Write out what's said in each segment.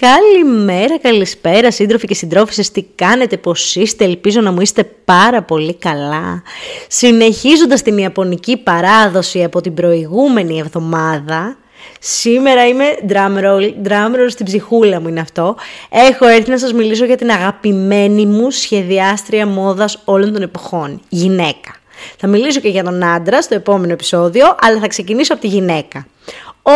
Καλημέρα, καλησπέρα σύντροφοι και συντρόφισσες, τι κάνετε, πώς είστε, ελπίζω να μου είστε πάρα πολύ καλά. Συνεχίζοντας την Ιαπωνική παράδοση από την προηγούμενη εβδομάδα, Σήμερα είμαι drum roll, drum roll στην ψυχούλα μου είναι αυτό. Έχω έρθει να σας μιλήσω για την αγαπημένη μου σχεδιάστρια μόδας όλων των εποχών, γυναίκα. Θα μιλήσω και για τον άντρα στο επόμενο επεισόδιο, αλλά θα ξεκινήσω από τη γυναίκα.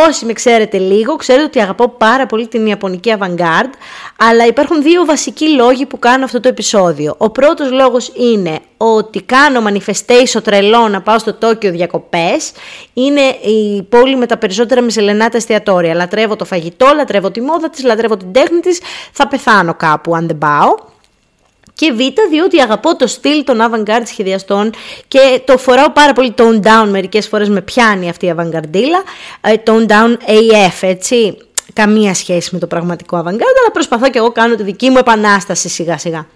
Όσοι με ξέρετε λίγο, ξέρετε ότι αγαπώ πάρα πολύ την Ιαπωνική avant-garde, αλλά υπάρχουν δύο βασικοί λόγοι που κάνω αυτό το επεισόδιο. Ο πρώτος λόγος είναι ότι κάνω manifestation τρελό να πάω στο Τόκιο διακοπές. Είναι η πόλη με τα περισσότερα μισελενάτα εστιατόρια. Λατρεύω το φαγητό, λατρεύω τη μόδα της, λατρεύω την τέχνη της. Θα πεθάνω κάπου αν δεν πάω και Β, διότι αγαπώ το στυλ των avant-garde σχεδιαστών και το φοράω πάρα πολύ tone down μερικές φορές με πιάνει αυτή η avant-gardilla, ε, tone down AF, έτσι, καμία σχέση με το πραγματικό avant-garde, αλλά προσπαθώ και εγώ κάνω τη δική μου επανάσταση σιγά σιγά.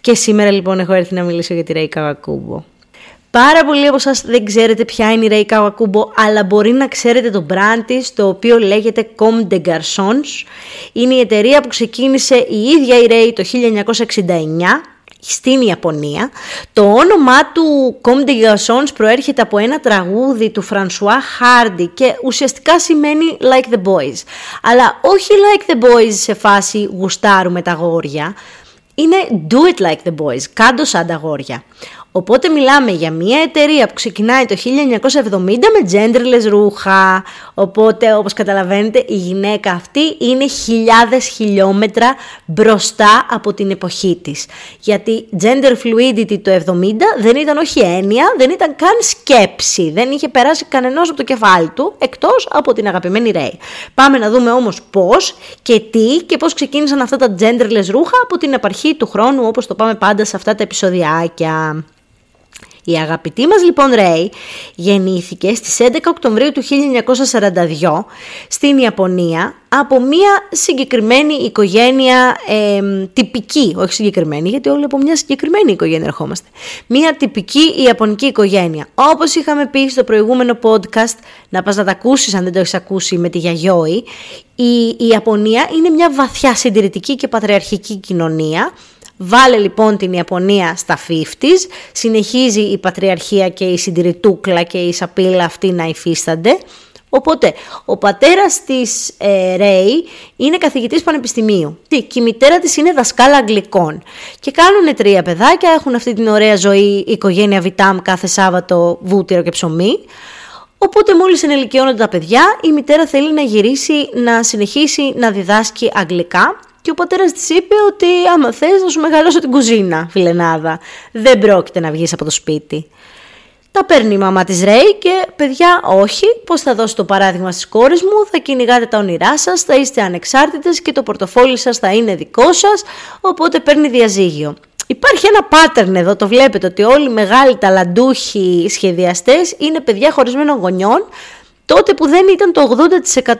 Και σήμερα λοιπόν έχω έρθει να μιλήσω για τη Ρέικα Καβακούμπο. Πάρα πολλοί από εσάς δεν ξέρετε ποια είναι η Ray Kawakubo, αλλά μπορεί να ξέρετε το brand της, το οποίο λέγεται Comme des Garçons. Είναι η εταιρεία που ξεκίνησε η ίδια η Ray το 1969 στην Ιαπωνία. Το όνομά του Comme des Garçons προέρχεται από ένα τραγούδι του François Hardy και ουσιαστικά σημαίνει like the boys. Αλλά όχι like the boys σε φάση γουστάρουμε τα γόρια, είναι do it like the boys, κάντος σαν τα γόρια. Οπότε μιλάμε για μια εταιρεία που ξεκινάει το 1970 με genderless ρούχα. Οπότε όπως καταλαβαίνετε η γυναίκα αυτή είναι χιλιάδες χιλιόμετρα μπροστά από την εποχή της. Γιατί gender fluidity το 70 δεν ήταν όχι έννοια, δεν ήταν καν σκέψη. Δεν είχε περάσει κανενός από το κεφάλι του εκτός από την αγαπημένη Ray. Πάμε να δούμε όμως πώς και τι και πώς ξεκίνησαν αυτά τα genderless ρούχα από την επαρχή του χρόνου όπως το πάμε πάντα σε αυτά τα επεισοδιάκια. Η αγαπητή μας λοιπόν Ρέι γεννήθηκε στις 11 Οκτωβρίου του 1942 στην Ιαπωνία από μια συγκεκριμένη οικογένεια ε, τυπική, όχι συγκεκριμένη γιατί όλοι από μια συγκεκριμένη οικογένεια ερχόμαστε. Μια τυπική Ιαπωνική οικογένεια. Όπως είχαμε πει στο προηγούμενο podcast, να πας να τα ακούσεις αν δεν το έχεις ακούσει με τη Γιαγιώη, η, η Ιαπωνία είναι μια βαθιά συντηρητική και πατριαρχική κοινωνία Βάλε λοιπόν την Ιαπωνία στα 50's, συνεχίζει η πατριαρχία και η συντηρητούκλα και η σαπίλα αυτή να υφίστανται. Οπότε, ο πατέρας της ε, Ρέι είναι καθηγητής πανεπιστημίου και η μητέρα της είναι δασκάλα αγγλικών. Και κάνουν τρία παιδάκια, έχουν αυτή την ωραία ζωή η οικογένεια Βιτάμ κάθε Σάββατο βούτυρο και ψωμί. Οπότε μόλις ενηλικιώνονται τα παιδιά, η μητέρα θέλει να γυρίσει να συνεχίσει να διδάσκει αγγλικά και ο πατέρας της είπε ότι άμα θες να σου μεγαλώσω την κουζίνα, φιλενάδα. Δεν πρόκειται να βγεις από το σπίτι. Τα παίρνει η μαμά της Ρέι και παιδιά, όχι. Πώς θα δώσω το παράδειγμα στις κόρες μου, θα κυνηγάτε τα όνειρά σας, θα είστε ανεξάρτητες και το πορτοφόλι σας θα είναι δικό σας. Οπότε παίρνει διαζύγιο. Υπάρχει ένα pattern εδώ, το βλέπετε, ότι όλοι οι μεγάλοι ταλαντούχοι σχεδιαστές είναι παιδιά χωρισμένων γονιών, τότε που δεν ήταν το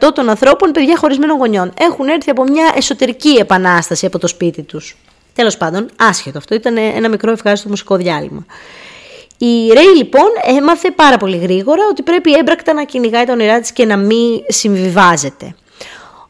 80% των ανθρώπων παιδιά χωρισμένων γονιών. Έχουν έρθει από μια εσωτερική επανάσταση από το σπίτι τους. Τέλος πάντων, άσχετο αυτό, ήταν ένα μικρό ευχάριστο μουσικό διάλειμμα. Η Ρέι λοιπόν έμαθε πάρα πολύ γρήγορα ότι πρέπει έμπρακτα να κυνηγάει τα όνειρά της και να μην συμβιβάζεται.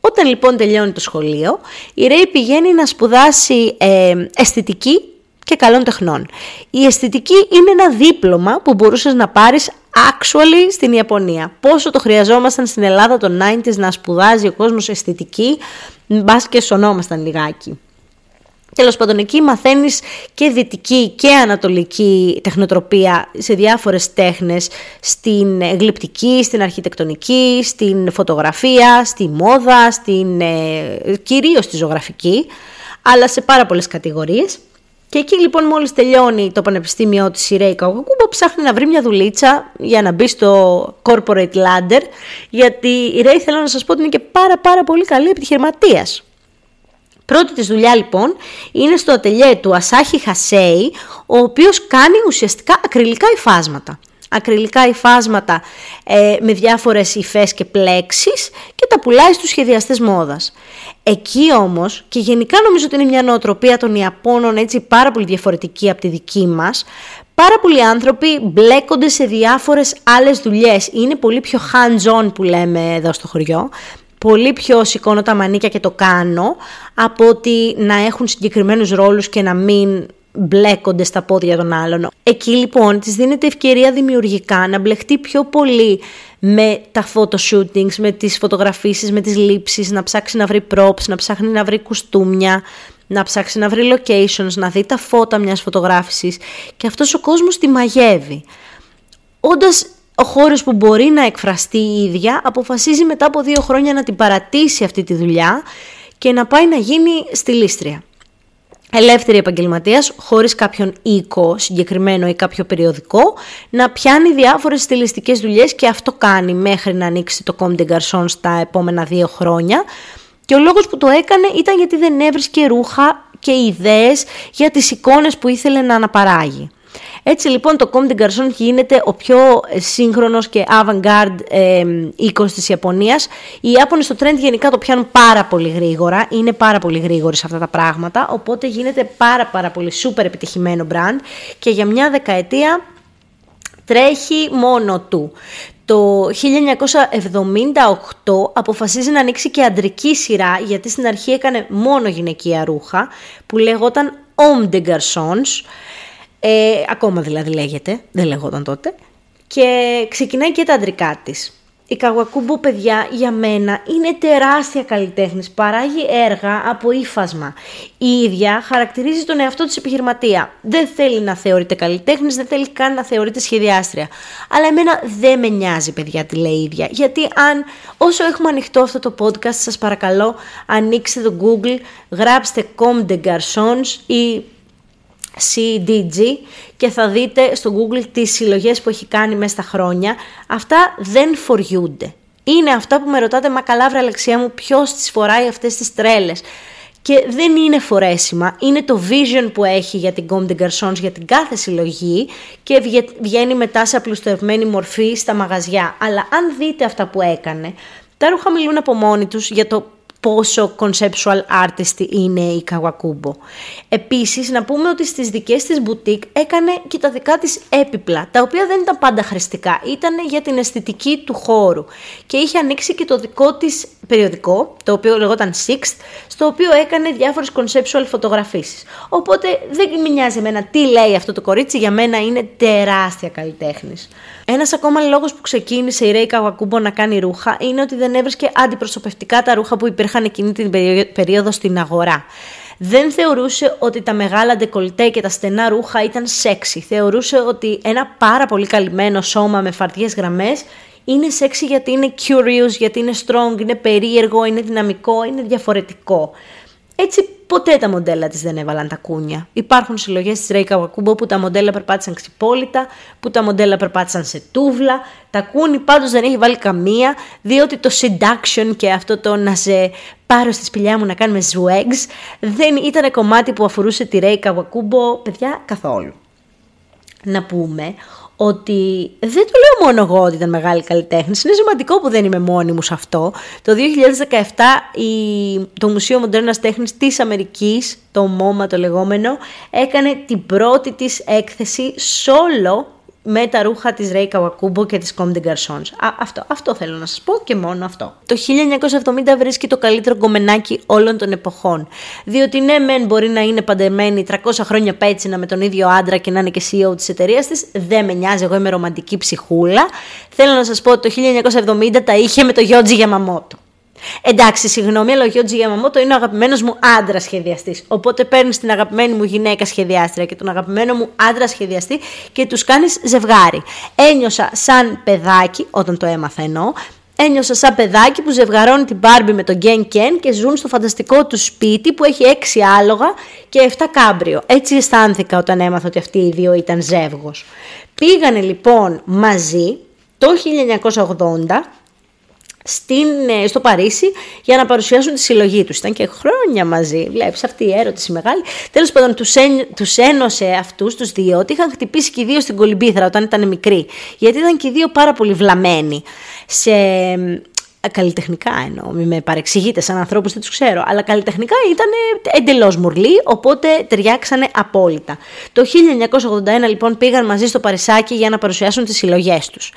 Όταν λοιπόν τελειώνει το σχολείο, η Ρέι πηγαίνει να σπουδάσει ε, αισθητική και καλών τεχνών. Η αισθητική είναι ένα δίπλωμα που μπορούσες να πάρεις actually στην Ιαπωνία. Πόσο το χρειαζόμασταν στην Ελλάδα το 90s να σπουδάζει ο κόσμος αισθητική, μπας και σωνόμασταν λιγάκι. Τέλος πάντων, εκεί μαθαίνεις και δυτική και ανατολική τεχνοτροπία σε διάφορες τέχνες, στην γλυπτική, στην αρχιτεκτονική, στην φωτογραφία, στη μόδα, στην, ε, κυρίως στη ζωγραφική, αλλά σε πάρα πολλές κατηγορίες. Και εκεί λοιπόν μόλις τελειώνει το πανεπιστήμιο της η Ρέι Καουκούμπο ψάχνει να βρει μια δουλίτσα για να μπει στο corporate ladder γιατί η Ρέι θέλω να σας πω ότι είναι και πάρα πάρα πολύ καλή επιχειρηματίας. Πρώτη της δουλειά λοιπόν είναι στο ατελιέ του Ασάχη Χασέι ο οποίος κάνει ουσιαστικά ακριλικά υφάσματα ακριλικά υφάσματα ε, με διάφορες υφές και πλέξεις και τα πουλάει στους σχεδιαστές μόδας. Εκεί όμως, και γενικά νομίζω ότι είναι μια νοοτροπία των Ιαπώνων έτσι πάρα πολύ διαφορετική από τη δική μας, πάρα πολλοί άνθρωποι μπλέκονται σε διάφορες άλλες δουλειές. Είναι πολύ πιο hands-on που λέμε εδώ στο χωριό. πολύ πιο σηκώνω τα μανίκια και το κάνω από ότι να έχουν συγκεκριμένους ρόλους και να μην μπλέκονται στα πόδια των άλλων. Εκεί λοιπόν της δίνεται ευκαιρία δημιουργικά να μπλεχτεί πιο πολύ με τα photoshootings, με τις φωτογραφίσεις, με τις λήψεις, να ψάξει να βρει props, να ψάχνει να βρει κουστούμια, να ψάξει να βρει locations, να δει τα φώτα μιας φωτογράφησης και αυτός ο κόσμος τη μαγεύει. Όντας ο χώρος που μπορεί να εκφραστεί η ίδια, αποφασίζει μετά από δύο χρόνια να την παρατήσει αυτή τη δουλειά και να πάει να γίνει στυλίστρια ελεύθερη επαγγελματίας, χωρίς κάποιον οίκο συγκεκριμένο ή κάποιο περιοδικό, να πιάνει διάφορες στιλιστικές δουλειές και αυτό κάνει μέχρι να ανοίξει το Comme des Garçons στα επόμενα δύο χρόνια. Και ο λόγος που το έκανε ήταν γιατί δεν έβρισκε ρούχα και ιδέες για τις εικόνες που ήθελε να αναπαράγει. Έτσι λοιπόν το Comme des Garçons γίνεται ο πιο ε, σύγχρονος και avant-garde ε, οίκος της Ιαπωνίας. Οι Ιάπωνες στο trend γενικά το πιάνουν πάρα πολύ γρήγορα, είναι πάρα πολύ γρήγοροι σε αυτά τα πράγματα, οπότε γίνεται πάρα πάρα πολύ super επιτυχημένο brand και για μια δεκαετία τρέχει μόνο του. Το 1978 αποφασίζει να ανοίξει και αντρική σειρά, γιατί στην αρχή έκανε μόνο γυναικεία ρούχα, που λέγονταν Homme de Garçons, ε, ακόμα δηλαδή λέγεται, δεν λέγονταν τότε. Και ξεκινάει και τα αντρικά της. Η Καγουακούμπο, παιδιά, για μένα είναι τεράστια καλλιτέχνης, παράγει έργα από ύφασμα. Η ίδια χαρακτηρίζει τον εαυτό της επιχειρηματία. Δεν θέλει να θεωρείται καλλιτέχνης, δεν θέλει καν να θεωρείται σχεδιάστρια. Αλλά εμένα δεν με νοιάζει, παιδιά, τη λέει η ίδια. Γιατί αν όσο έχουμε ανοιχτό αυτό το podcast, σας παρακαλώ, ανοίξτε το Google, γράψτε Comme de Garçons ή CDG και θα δείτε στο Google τις συλλογές που έχει κάνει μέσα στα χρόνια. Αυτά δεν φοριούνται. Είναι αυτά που με ρωτάτε, μα καλά βρε Αλεξία μου, ποιος τις φοράει αυτές τις τρέλες; Και δεν είναι φορέσιμα, είναι το vision που έχει για την Comme des Garçons, για την κάθε συλλογή και βγαίνει μετά σε απλουστευμένη μορφή στα μαγαζιά. Αλλά αν δείτε αυτά που έκανε, τα ρούχα μιλούν από μόνοι τους για το πόσο conceptual artist είναι η Καβακούμπο. Επίσης, να πούμε ότι στις δικές της boutique έκανε και τα δικά της έπιπλα, τα οποία δεν ήταν πάντα χρηστικά, ήταν για την αισθητική του χώρου. Και είχε ανοίξει και το δικό της περιοδικό, το οποίο λεγόταν Sixth, στο οποίο έκανε διάφορες conceptual φωτογραφίσεις. Οπότε δεν με νοιάζει εμένα τι λέει αυτό το κορίτσι, για μένα είναι τεράστια καλλιτέχνης. Ένας ακόμα λόγος που ξεκίνησε η Ρέι Καβακούμπο να κάνει ρούχα είναι ότι δεν έβρισκε αντιπροσωπευτικά τα ρούχα που υπήρχαν εκείνη την περίοδο στην αγορά. Δεν θεωρούσε ότι τα μεγάλα ντεκολτέ και τα στενά ρούχα ήταν σεξι. Θεωρούσε ότι ένα πάρα πολύ καλυμμένο σώμα με φαρτιές γραμμές είναι σεξι γιατί είναι curious, γιατί είναι strong, είναι περίεργο, είναι δυναμικό, είναι διαφορετικό. Έτσι ποτέ τα μοντέλα της δεν έβαλαν τα κούνια. Υπάρχουν συλλογές της Ρέικα Καβακούμπο που τα μοντέλα περπάτησαν ξυπόλυτα, που τα μοντέλα περπάτησαν σε τούβλα. Τα κούνι πάντως δεν έχει βάλει καμία, διότι το seduction και αυτό το να σε πάρω στη σπηλιά μου να κάνουμε swags δεν ήταν κομμάτι που αφορούσε τη Ρέικα Καβακούμπο, παιδιά, καθόλου. Να πούμε ότι δεν το λέω μόνο εγώ ότι ήταν μεγάλη καλλιτέχνη. Είναι σημαντικό που δεν είμαι μόνη μου σε αυτό. Το 2017 η, το Μουσείο Μοντέρνας Τέχνης της Αμερικής, το MoMA το λεγόμενο, έκανε την πρώτη της έκθεση solo με τα ρούχα της Ρέι Καβακούμπο και της Comme des Garçons. αυτό, αυτό θέλω να σας πω και μόνο αυτό. Το 1970 βρίσκει το καλύτερο γκομενάκι όλων των εποχών. Διότι ναι μεν μπορεί να είναι παντεμένη 300 χρόνια πέτσινα με τον ίδιο άντρα και να είναι και CEO της εταιρείας της, δεν με νοιάζει, εγώ είμαι ρομαντική ψυχούλα. Θέλω να σας πω ότι το 1970 τα είχε με το Γιώτζι Γιαμαμότο. Εντάξει, συγγνώμη, αλλά ο Γιώτζη Γιαμαμότο είναι ο αγαπημένος μου άντρα σχεδιαστής. Οπότε παίρνεις την αγαπημένη μου γυναίκα σχεδιάστρια και τον αγαπημένο μου άντρα σχεδιαστή και τους κάνεις ζευγάρι. Ένιωσα σαν παιδάκι, όταν το έμαθα εννοώ, ένιωσα σαν παιδάκι που ζευγαρώνει την Μπάρμπι με τον Γκέν Κεν και ζουν στο φανταστικό του σπίτι που έχει έξι άλογα και 7 κάμπριο. Έτσι αισθάνθηκα όταν έμαθα ότι αυτοί οι δύο ήταν ζεύγος. Πήγανε λοιπόν μαζί το 1980 στην, ε, στο Παρίσι για να παρουσιάσουν τη συλλογή τους. Ήταν και χρόνια μαζί. Βλέπεις αυτή η έρωτη μεγάλη. Τέλος πάντων, τους τους ένωσε αυτούς τους δύο ότι είχαν χτυπήσει και οι δύο στην κολυμπήθρα όταν ήταν μικροί. Γιατί ήταν και οι δύο πάρα πολύ βλαμμένοι. Σε καλλιτεχνικά εννοώ, μην με παρεξηγείτε σαν ανθρώπους, δεν τους ξέρω, αλλά καλλιτεχνικά ήταν εντελώς μουρλοί, οπότε ταιριάξανε απόλυτα. Το 1981 λοιπόν πήγαν μαζί στο Παρισάκι για να παρουσιάσουν τις συλλογές τους.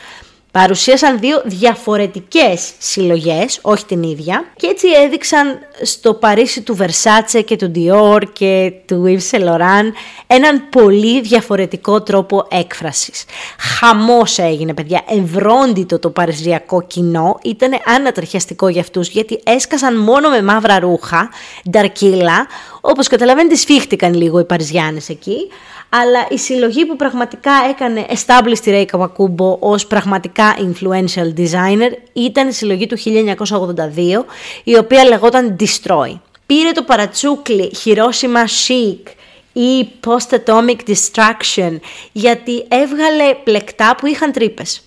Παρουσίασαν δύο διαφορετικές συλλογές, όχι την ίδια, και έτσι έδειξαν στο Παρίσι του Versace και του Dior και του Yves Saint Laurent έναν πολύ διαφορετικό τρόπο έκφρασης. Χαμός έγινε παιδιά, ευρόντιτο το παρισιακό κοινό, ήταν ανατριχιαστικό για αυτούς γιατί έσκασαν μόνο με μαύρα ρούχα, νταρκύλα, όπως καταλαβαίνετε σφίχτηκαν λίγο οι Παριζιάνες εκεί, αλλά η συλλογή που πραγματικά έκανε establish τη Ray Kawakubo ως πραγματικά influential designer ήταν η συλλογή του 1982, η οποία λεγόταν Destroy. Πήρε το παρατσούκλι Hiroshima Chic ή Post Atomic Destruction γιατί έβγαλε πλεκτά που είχαν τρύπες.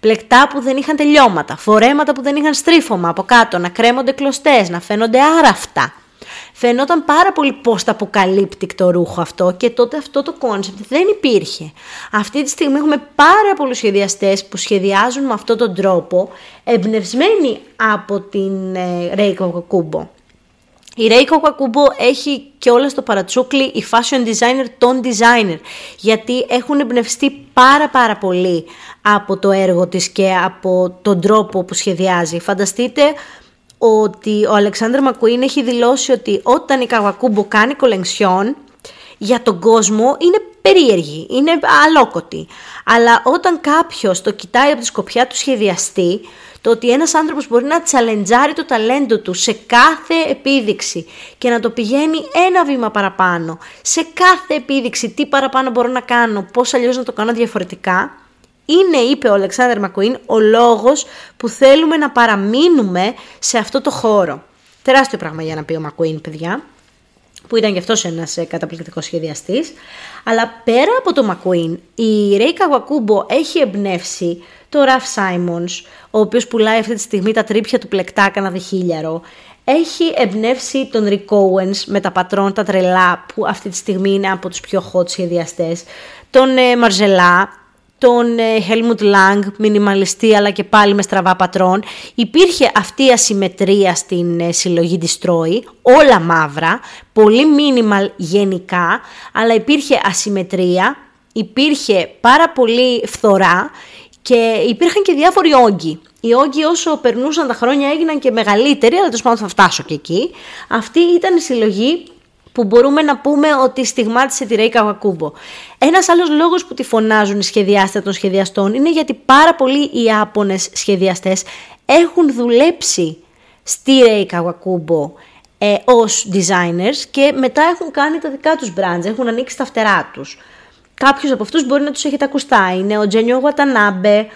Πλεκτά που δεν είχαν τελειώματα, φορέματα που δεν είχαν στρίφωμα από κάτω, να κρέμονται κλωστές, να φαίνονται άραφτα φαινόταν πάρα πολύ πώς τα αποκαλύπτει το ρούχο αυτό και τότε αυτό το κόνσεπτ δεν υπήρχε. Αυτή τη στιγμή έχουμε πάρα πολλούς σχεδιαστές που σχεδιάζουν με αυτόν τον τρόπο εμπνευσμένοι από την ε, Reiko Kakubo. Η Reiko Kakubo έχει και όλα στο παρατσούκλι η fashion designer των designer γιατί έχουν εμπνευστεί πάρα πάρα πολύ από το έργο της και από τον τρόπο που σχεδιάζει. Φανταστείτε ότι ο Αλεξάνδρ Μακουίν έχει δηλώσει ότι όταν η Καβακούμπο κάνει κολεγσιόν για τον κόσμο είναι περίεργη, είναι αλόκοτη. Αλλά όταν κάποιος το κοιτάει από τη σκοπιά του σχεδιαστή, το ότι ένας άνθρωπος μπορεί να τσαλεντζάρει το ταλέντο του σε κάθε επίδειξη και να το πηγαίνει ένα βήμα παραπάνω, σε κάθε επίδειξη τι παραπάνω μπορώ να κάνω, πώς αλλιώς να το κάνω διαφορετικά, είναι, είπε ο Αλεξάνδρ Μακουίν, ο λόγος που θέλουμε να παραμείνουμε σε αυτό το χώρο. Τεράστιο πράγμα για να πει ο Μακουίν, παιδιά, που ήταν και αυτός ένας ε, καταπληκτικός σχεδιαστής. Αλλά πέρα από το Μακουίν, η Ρέικα Καβακούμπο έχει εμπνεύσει το Ραφ Σάιμονς, ο οποίος πουλάει αυτή τη στιγμή τα τρίπια του πλεκτά κανένα διχίλιαρο. Έχει εμπνεύσει τον Rick Owens με τα πατρόν τα τρελά που αυτή τη στιγμή είναι από τους πιο hot σχεδιαστές. Τον ε, Μαρζελά, τον ε, Helmut Lang, μινιμαλιστή αλλά και πάλι με στραβά πατρών. Υπήρχε αυτή η ασυμμετρία στην ε, συλλογή Destroy, όλα μαύρα, πολύ minimal γενικά, αλλά υπήρχε ασυμμετρία, υπήρχε πάρα πολύ φθορά και υπήρχαν και διάφοροι όγκοι. Οι όγκοι όσο περνούσαν τα χρόνια έγιναν και μεγαλύτεροι, αλλά τέλος πάντων θα φτάσω και εκεί. Αυτή ήταν η συλλογή που μπορούμε να πούμε ότι στιγμάτισε τη Ρέι Καβακούμπο. Ένας άλλος λόγος που τη φωνάζουν οι σχεδιάστες των σχεδιαστών είναι γιατί πάρα πολλοί οι Ιάπωνες σχεδιαστές έχουν δουλέψει στη Ρέι Καβακούμπο ε, ως designers και μετά έχουν κάνει τα δικά τους brands, έχουν ανοίξει τα φτερά τους. Κάποιος από αυτούς μπορεί να τους έχετε ακουστά, είναι ο Τζένιο Βατανάμπε,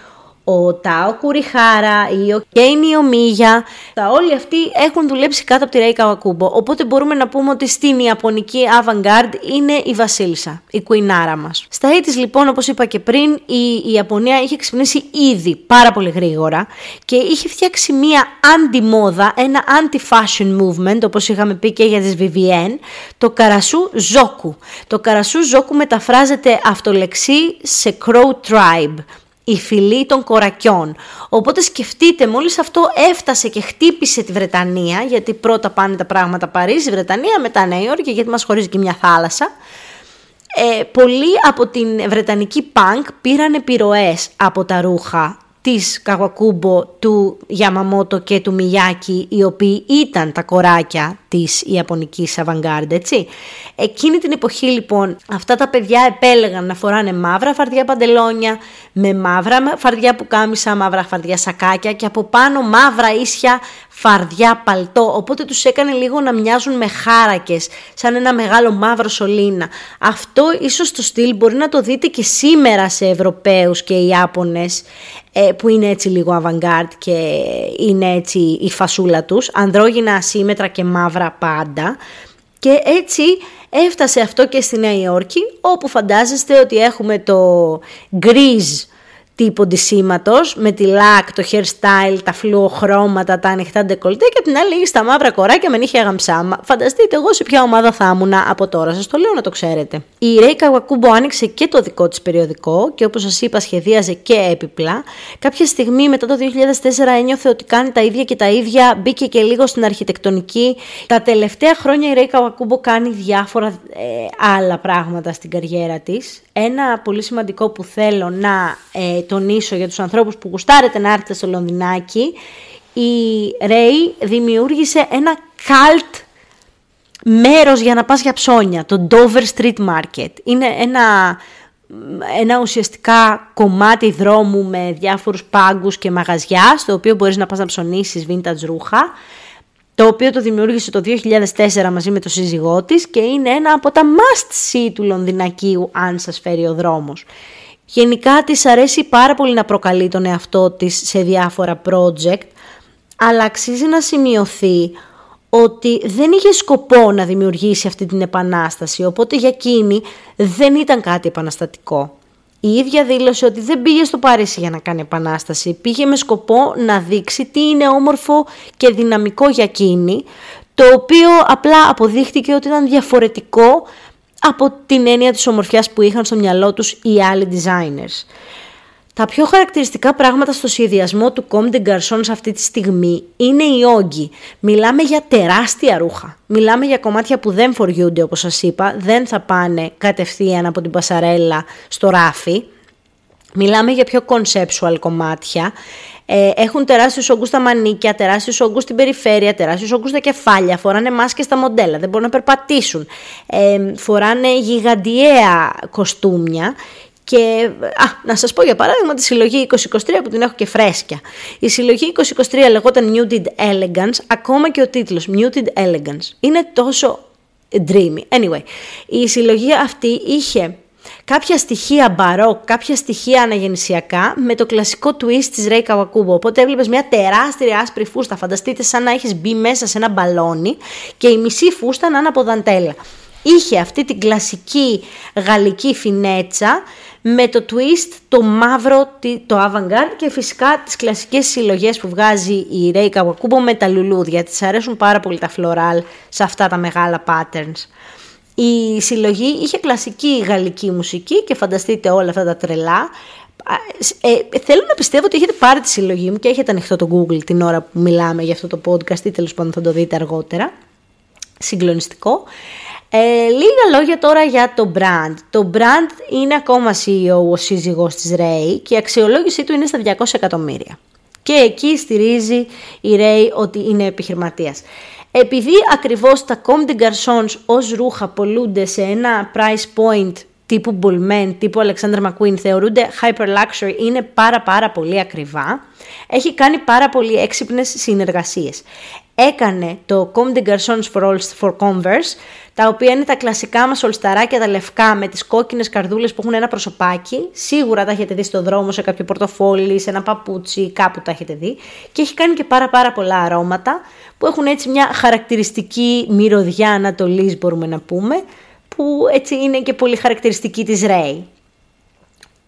ο Τάο Κουριχάρα ή ο Κέινι Ομίγια. Όλοι αυτοί έχουν δουλέψει κάτω από τη Ρέι Καβακούμπο. Οπότε μπορούμε να πούμε ότι στην Ιαπωνική avant-garde είναι η Βασίλισσα, η κουινάρα μας. Στα έτη λοιπόν, όπως είπα και πριν, η, Ιαπωνία είχε ξυπνήσει ήδη πάρα πολύ γρήγορα και είχε φτιάξει μία αντι-μόδα, ένα anti-fashion movement, όπως είχαμε πει και για τις Vivienne, το Καρασού Ζόκου. Το Καρασού Ζόκου μεταφράζεται αυτολεξή σε Crow Tribe η φυλή των κορακιών. Οπότε σκεφτείτε, μόλις αυτό έφτασε και χτύπησε τη Βρετανία, γιατί πρώτα πάνε τα πράγματα Παρίσι, Βρετανία, μετά Νέα Υόρκη, γιατί μας χωρίζει και μια θάλασσα, ε, πολλοί από την Βρετανική πανκ πήραν επιρροές από τα ρούχα της Καγουακούμπο, του Γιαμαμότο και του Μιγιάκη, οι οποίοι ήταν τα κοράκια της Ιαπωνικής Avantgarde, έτσι. Εκείνη την εποχή λοιπόν αυτά τα παιδιά επέλεγαν να φοράνε μαύρα φαρδιά παντελόνια, με μαύρα φαρδιά που κάμισα, μαύρα φαρδιά σακάκια και από πάνω μαύρα ίσια φαρδιά παλτό, οπότε τους έκανε λίγο να μοιάζουν με χάρακες, σαν ένα μεγάλο μαύρο σωλήνα. Αυτό ίσως το στυλ μπορεί να το δείτε και σήμερα σε Ευρωπαίους και Ιάπωνες, ε, που είναι έτσι λίγο avant-garde και είναι έτσι η φασούλα τους, ανδρόγυνα ασύμετρα και μαύρα πάντα. Και έτσι έφτασε αυτό και στη Νέα Υόρκη, όπου φαντάζεστε ότι έχουμε το γκρίζ τύπο ντυσίματος, με τη λάκ, το hairstyle, τα φλουοχρώματα, τα ανοιχτά ντεκολτέ και την άλλη στα μαύρα κοράκια με νύχια γαμψά. Φανταστείτε εγώ σε ποια ομάδα θα ήμουν από τώρα, σας το λέω να το ξέρετε. Η Ρέι Καβακούμπο άνοιξε και το δικό της περιοδικό και όπως σας είπα σχεδίαζε και έπιπλα. Κάποια στιγμή μετά το 2004 ένιωθε ότι κάνει τα ίδια και τα ίδια, μπήκε και λίγο στην αρχιτεκτονική. Τα τελευταία χρόνια η Ρέι Καβακούμπο κάνει διάφορα ε, άλλα πράγματα στην καριέρα της. Ένα πολύ σημαντικό που θέλω να ε, τονίσω για τους ανθρώπους που γουστάρετε να έρθετε στο Λονδινάκι, η Ray δημιούργησε ένα cult μέρος για να πας για ψώνια, το Dover Street Market. Είναι ένα, ένα ουσιαστικά κομμάτι δρόμου με διάφορους πάγκους και μαγαζιά, στο οποίο μπορείς να πας να ψωνίσεις vintage ρούχα, το οποίο το δημιούργησε το 2004 μαζί με το σύζυγό της και είναι ένα από τα must-see του Λονδινακίου αν σας φέρει ο δρόμος. Γενικά της αρέσει πάρα πολύ να προκαλεί τον εαυτό της σε διάφορα project, αλλά αξίζει να σημειωθεί ότι δεν είχε σκοπό να δημιουργήσει αυτή την επανάσταση, οπότε για εκείνη δεν ήταν κάτι επαναστατικό. Η ίδια δήλωσε ότι δεν πήγε στο Παρίσι για να κάνει επανάσταση, πήγε με σκοπό να δείξει τι είναι όμορφο και δυναμικό για εκείνη, το οποίο απλά αποδείχτηκε ότι ήταν διαφορετικό από την έννοια της ομορφιάς που είχαν στο μυαλό τους οι άλλοι designers. Τα πιο χαρακτηριστικά πράγματα στο σχεδιασμό του Comme des Garçons αυτή τη στιγμή είναι οι όγκοι. Μιλάμε για τεράστια ρούχα. Μιλάμε για κομμάτια που δεν φοριούνται όπως σας είπα, δεν θα πάνε κατευθείαν από την πασαρέλα στο ράφι. Μιλάμε για πιο conceptual κομμάτια. Ε, έχουν τεράστιους όγκους στα μανίκια, τεράστιους όγκους στην περιφέρεια, τεράστιους όγκους στα κεφάλια, φοράνε μάσκες στα μοντέλα, δεν μπορούν να περπατήσουν, ε, φοράνε γιγαντιαία κοστούμια και α, να σας πω για παράδειγμα τη συλλογή 2023 που την έχω και φρέσκια. Η συλλογή 2023 λεγόταν Muted Elegance, ακόμα και ο τίτλος Muted Elegance. Είναι τόσο dreamy. Anyway, η συλλογή αυτή είχε κάποια στοιχεία μπαρόκ, κάποια στοιχεία αναγεννησιακά με το κλασικό twist της Ray Kawakubo. Οπότε έβλεπες μια τεράστια άσπρη φούστα, φανταστείτε σαν να έχεις μπει μέσα σε ένα μπαλόνι και η μισή φούστα να είναι από δαντέλα. Είχε αυτή την κλασική γαλλική φινέτσα με το twist, το μαύρο, το avant-garde και φυσικά τις κλασικές συλλογές που βγάζει η Ray Kawakubo με τα λουλούδια. Της αρέσουν πάρα πολύ τα floral σε αυτά τα μεγάλα patterns. Η συλλογή είχε κλασική γαλλική μουσική και φανταστείτε όλα αυτά τα τρελά. Ε, θέλω να πιστεύω ότι έχετε πάρει τη συλλογή μου και έχετε ανοιχτό το Google την ώρα που μιλάμε για αυτό το podcast ή τέλος πάντων θα το δείτε αργότερα. Συγκλονιστικό. Ε, λίγα λόγια τώρα για το brand. Το brand είναι ακόμα CEO ο σύζυγός της Ray και η αξιολόγησή του είναι στα 200 εκατομμύρια. Και εκεί στηρίζει η Ray ότι είναι επιχειρηματίας. Επειδή ακριβώς τα Comme des Garçons ως ρούχα πολλούνται σε ένα price point τύπου Bullman, τύπου Alexander McQueen, θεωρούνται hyper luxury, είναι πάρα πάρα πολύ ακριβά, έχει κάνει πάρα πολύ έξυπνες συνεργασίες έκανε το Comme des Garçons for, All, for Converse, τα οποία είναι τα κλασικά μας ολσταράκια τα λευκά με τις κόκκινες καρδούλες που έχουν ένα προσωπάκι. Σίγουρα τα έχετε δει στο δρόμο, σε κάποιο πορτοφόλι, σε ένα παπούτσι, κάπου τα έχετε δει. Και έχει κάνει και πάρα πάρα πολλά αρώματα που έχουν έτσι μια χαρακτηριστική μυρωδιά ανατολής μπορούμε να πούμε, που έτσι είναι και πολύ χαρακτηριστική της Ray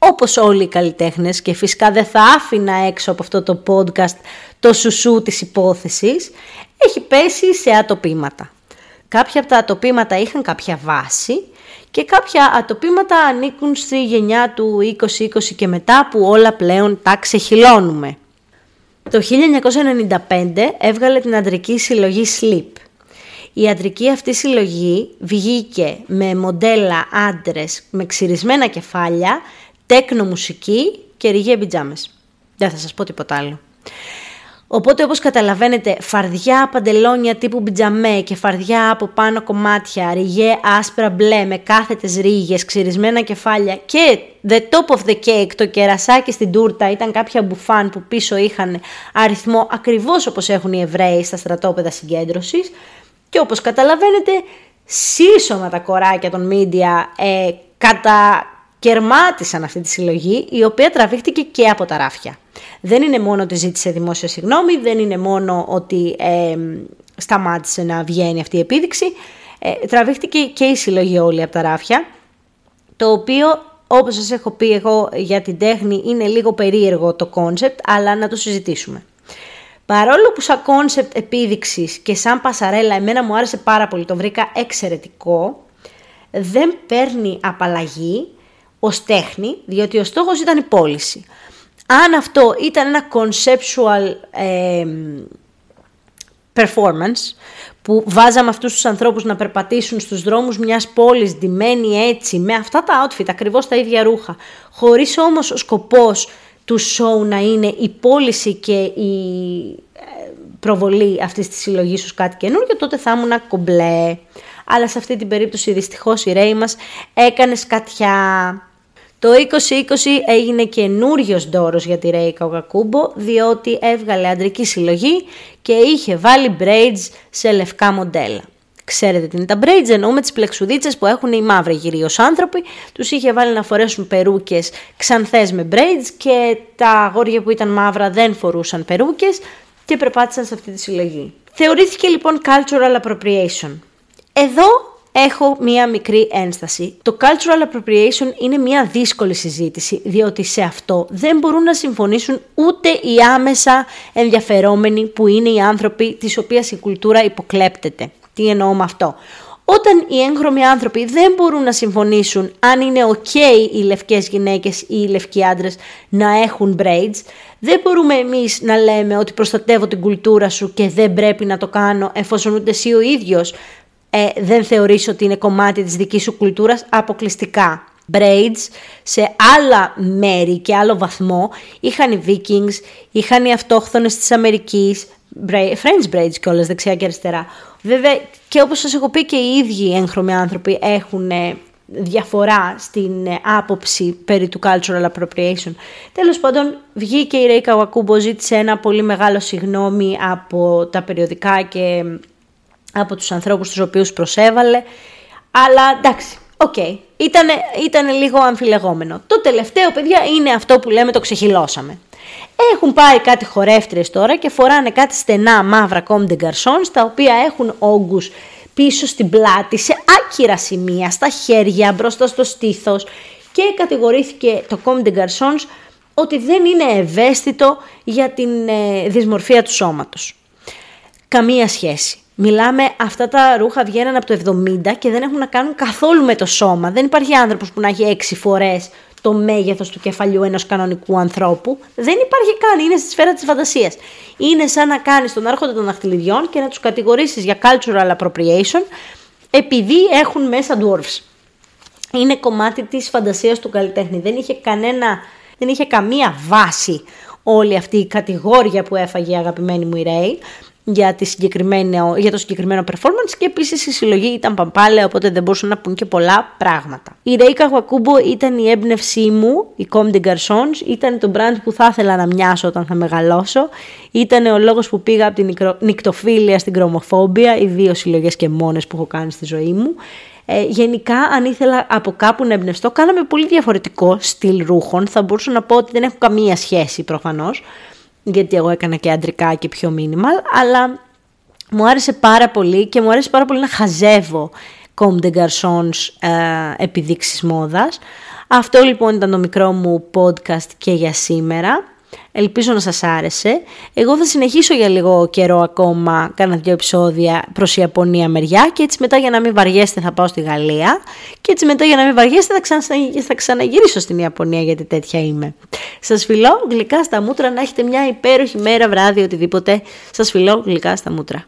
όπως όλοι οι καλλιτέχνες και φυσικά δεν θα άφηνα έξω από αυτό το podcast το σουσού της υπόθεσης, έχει πέσει σε ατοπήματα. Κάποια από τα ατοπήματα είχαν κάποια βάση και κάποια ατοπήματα ανήκουν στη γενιά του 2020 και μετά που όλα πλέον τα ξεχυλώνουμε. Το 1995 έβγαλε την αντρική συλλογή Sleep. Η αντρική αυτή συλλογή βγήκε με μοντέλα άντρες με ξυρισμένα κεφάλια τέκνο μουσική και ριγέ πιτζάμες. Δεν θα σας πω τίποτα άλλο. Οπότε όπως καταλαβαίνετε φαρδιά παντελόνια τύπου πιτζαμέ και φαρδιά από πάνω κομμάτια, ριγέ άσπρα μπλε με κάθετες ρίγες, ξυρισμένα κεφάλια και the top of the cake, το κερασάκι στην τούρτα ήταν κάποια μπουφάν που πίσω είχαν αριθμό ακριβώς όπως έχουν οι Εβραίοι στα στρατόπεδα συγκέντρωσης. Και όπως καταλαβαίνετε σύσσωμα τα κοράκια των media ε, κατά κερμάτισαν αυτή τη συλλογή, η οποία τραβήχτηκε και από τα ράφια. Δεν είναι μόνο ότι ζήτησε δημόσια συγγνώμη, δεν είναι μόνο ότι ε, σταμάτησε να βγαίνει αυτή η επίδειξη, ε, τραβήχτηκε και η συλλογή όλη από τα ράφια, το οποίο όπως σας έχω πει εγώ για την τέχνη είναι λίγο περίεργο το concept, αλλά να το συζητήσουμε. Παρόλο που σαν concept επίδειξης και σαν πασαρέλα εμένα μου άρεσε πάρα πολύ, το βρήκα εξαιρετικό, δεν παίρνει απαλλαγή ως τέχνη, διότι ο στόχος ήταν η πώληση. Αν αυτό ήταν ένα conceptual performance, που βάζαμε αυτούς τους ανθρώπους να περπατήσουν στους δρόμους μιας πόλης ντυμένοι έτσι, με αυτά τα outfit, ακριβώς τα ίδια ρούχα, χωρίς όμως ο σκοπός του show να είναι η πώληση και η ε, προβολή αυτής της συλλογής ως κάτι καινούργιο, τότε θα ήμουν κομπλέ. Αλλά σε αυτή την περίπτωση δυστυχώς η Ρέη μας έκανε σκατιά. Το 2020 έγινε καινούριος δώρο για τη Ρέη Καουκακούμπο διότι έβγαλε αντρική συλλογή και είχε βάλει braids σε λευκά μοντέλα. Ξέρετε τι είναι τα braids, εννοούμε τις πλεξουδίτσες που έχουν οι μαύροι κυρίως άνθρωποι. Τους είχε βάλει να φορέσουν περούκες ξανθές με braids και τα αγόρια που ήταν μαύρα δεν φορούσαν περούκες και περπάτησαν σε αυτή τη συλλογή. Θεωρήθηκε λοιπόν cultural appropriation. Εδώ έχω μία μικρή ένσταση. Το cultural appropriation είναι μία δύσκολη συζήτηση, διότι σε αυτό δεν μπορούν να συμφωνήσουν ούτε οι άμεσα ενδιαφερόμενοι που είναι οι άνθρωποι της οποίας η κουλτούρα υποκλέπτεται. Τι εννοώ με αυτό; Όταν οι έγχρωμοι άνθρωποι δεν μπορούν να συμφωνήσουν αν είναι ok οι λευκές γυναίκες ή οι λευκοί άντρες να έχουν braids, δεν μπορούμε εμείς να λέμε ότι προστατεύω την κουλτούρα σου και δεν πρέπει να το κάνω εφόσον ούτε εσύ ο ίδιος ε, δεν θεωρείς ότι είναι κομμάτι της δικής σου κουλτούρας; Αποκλειστικά. Braids σε άλλα μέρη και άλλο βαθμό είχαν οι Vikings, είχαν οι αυτόχθονες της Αμερικής, French braids κιόλας δεξιά και αριστερά. Βέβαια και όπως σας έχω πει και οι ίδιοι έγχρωμοι άνθρωποι έχουν ε, διαφορά στην ε, άποψη περί του cultural appropriation. Τέλος πάντων βγήκε η Ρέι Καβακούμπο, ζήτησε ένα πολύ μεγάλο συγγνώμη από τα περιοδικά και από τους ανθρώπους τους οποίους προσέβαλε. Αλλά εντάξει, ok, okay. ήτανε, λίγο αμφιλεγόμενο. Το τελευταίο, παιδιά, είναι αυτό που λέμε το ξεχειλώσαμε. Έχουν πάει κάτι χορεύτριες τώρα και φοράνε κάτι στενά μαύρα Comme des Garçons, τα οποία έχουν όγκους πίσω στην πλάτη, σε άκυρα σημεία, στα χέρια, μπροστά στο στήθος και κατηγορήθηκε το Comme des Garçons ότι δεν είναι ευαίσθητο για την ε, δυσμορφία του σώματος. Καμία σχέση. Μιλάμε, αυτά τα ρούχα βγαίνουν από το 70 και δεν έχουν να κάνουν καθόλου με το σώμα. Δεν υπάρχει άνθρωπος που να έχει έξι φορές το μέγεθος του κεφαλιού ενός κανονικού ανθρώπου. Δεν υπάρχει καν, είναι στη σφαίρα της φαντασίας. Είναι σαν να κάνεις τον άρχοντα των δαχτυλιδιών και να τους κατηγορήσεις για cultural appropriation επειδή έχουν μέσα dwarfs. Είναι κομμάτι της φαντασίας του καλλιτέχνη. Δεν είχε, κανένα, δεν είχε καμία βάση όλη αυτή η κατηγόρια που έφαγε η αγαπημένη μου η Ρέι για, τη για το συγκεκριμένο performance και επίσης η συλλογή ήταν παμπάλαια οπότε δεν μπορούσαν να πούν και πολλά πράγματα. Η Ρέικα Γουακούμπο ήταν η έμπνευσή μου, η Comme des Garçons, ήταν το brand που θα ήθελα να μοιάσω όταν θα μεγαλώσω, ήταν ο λόγος που πήγα από την νικτοφίλια στην κρομοφόμπια, οι δύο συλλογές και μόνες που έχω κάνει στη ζωή μου. Ε, γενικά, αν ήθελα από κάπου να εμπνευστώ, κάναμε πολύ διαφορετικό στυλ ρούχων. Θα μπορούσα να πω ότι δεν έχω καμία σχέση προφανώς γιατί εγώ έκανα και αντρικά και πιο minimal, αλλά μου άρεσε πάρα πολύ και μου άρεσε πάρα πολύ να χαζεύω Comme des Garçons ε, επιδείξεις μόδας. Αυτό λοιπόν ήταν το μικρό μου podcast και για σήμερα. Ελπίζω να σας άρεσε. Εγώ θα συνεχίσω για λίγο καιρό ακόμα, κάνα δύο επεισόδια προς Ιαπωνία μεριά και έτσι μετά για να μην βαριέστε θα πάω στη Γαλλία και έτσι μετά για να μην βαριέστε θα, ξανα... θα ξαναγυρίσω στην Ιαπωνία γιατί τέτοια είμαι. Σας φιλώ γλυκά στα μούτρα, να έχετε μια υπέροχη μέρα, βράδυ, οτιδήποτε. Σας φιλώ γλυκά στα μούτρα.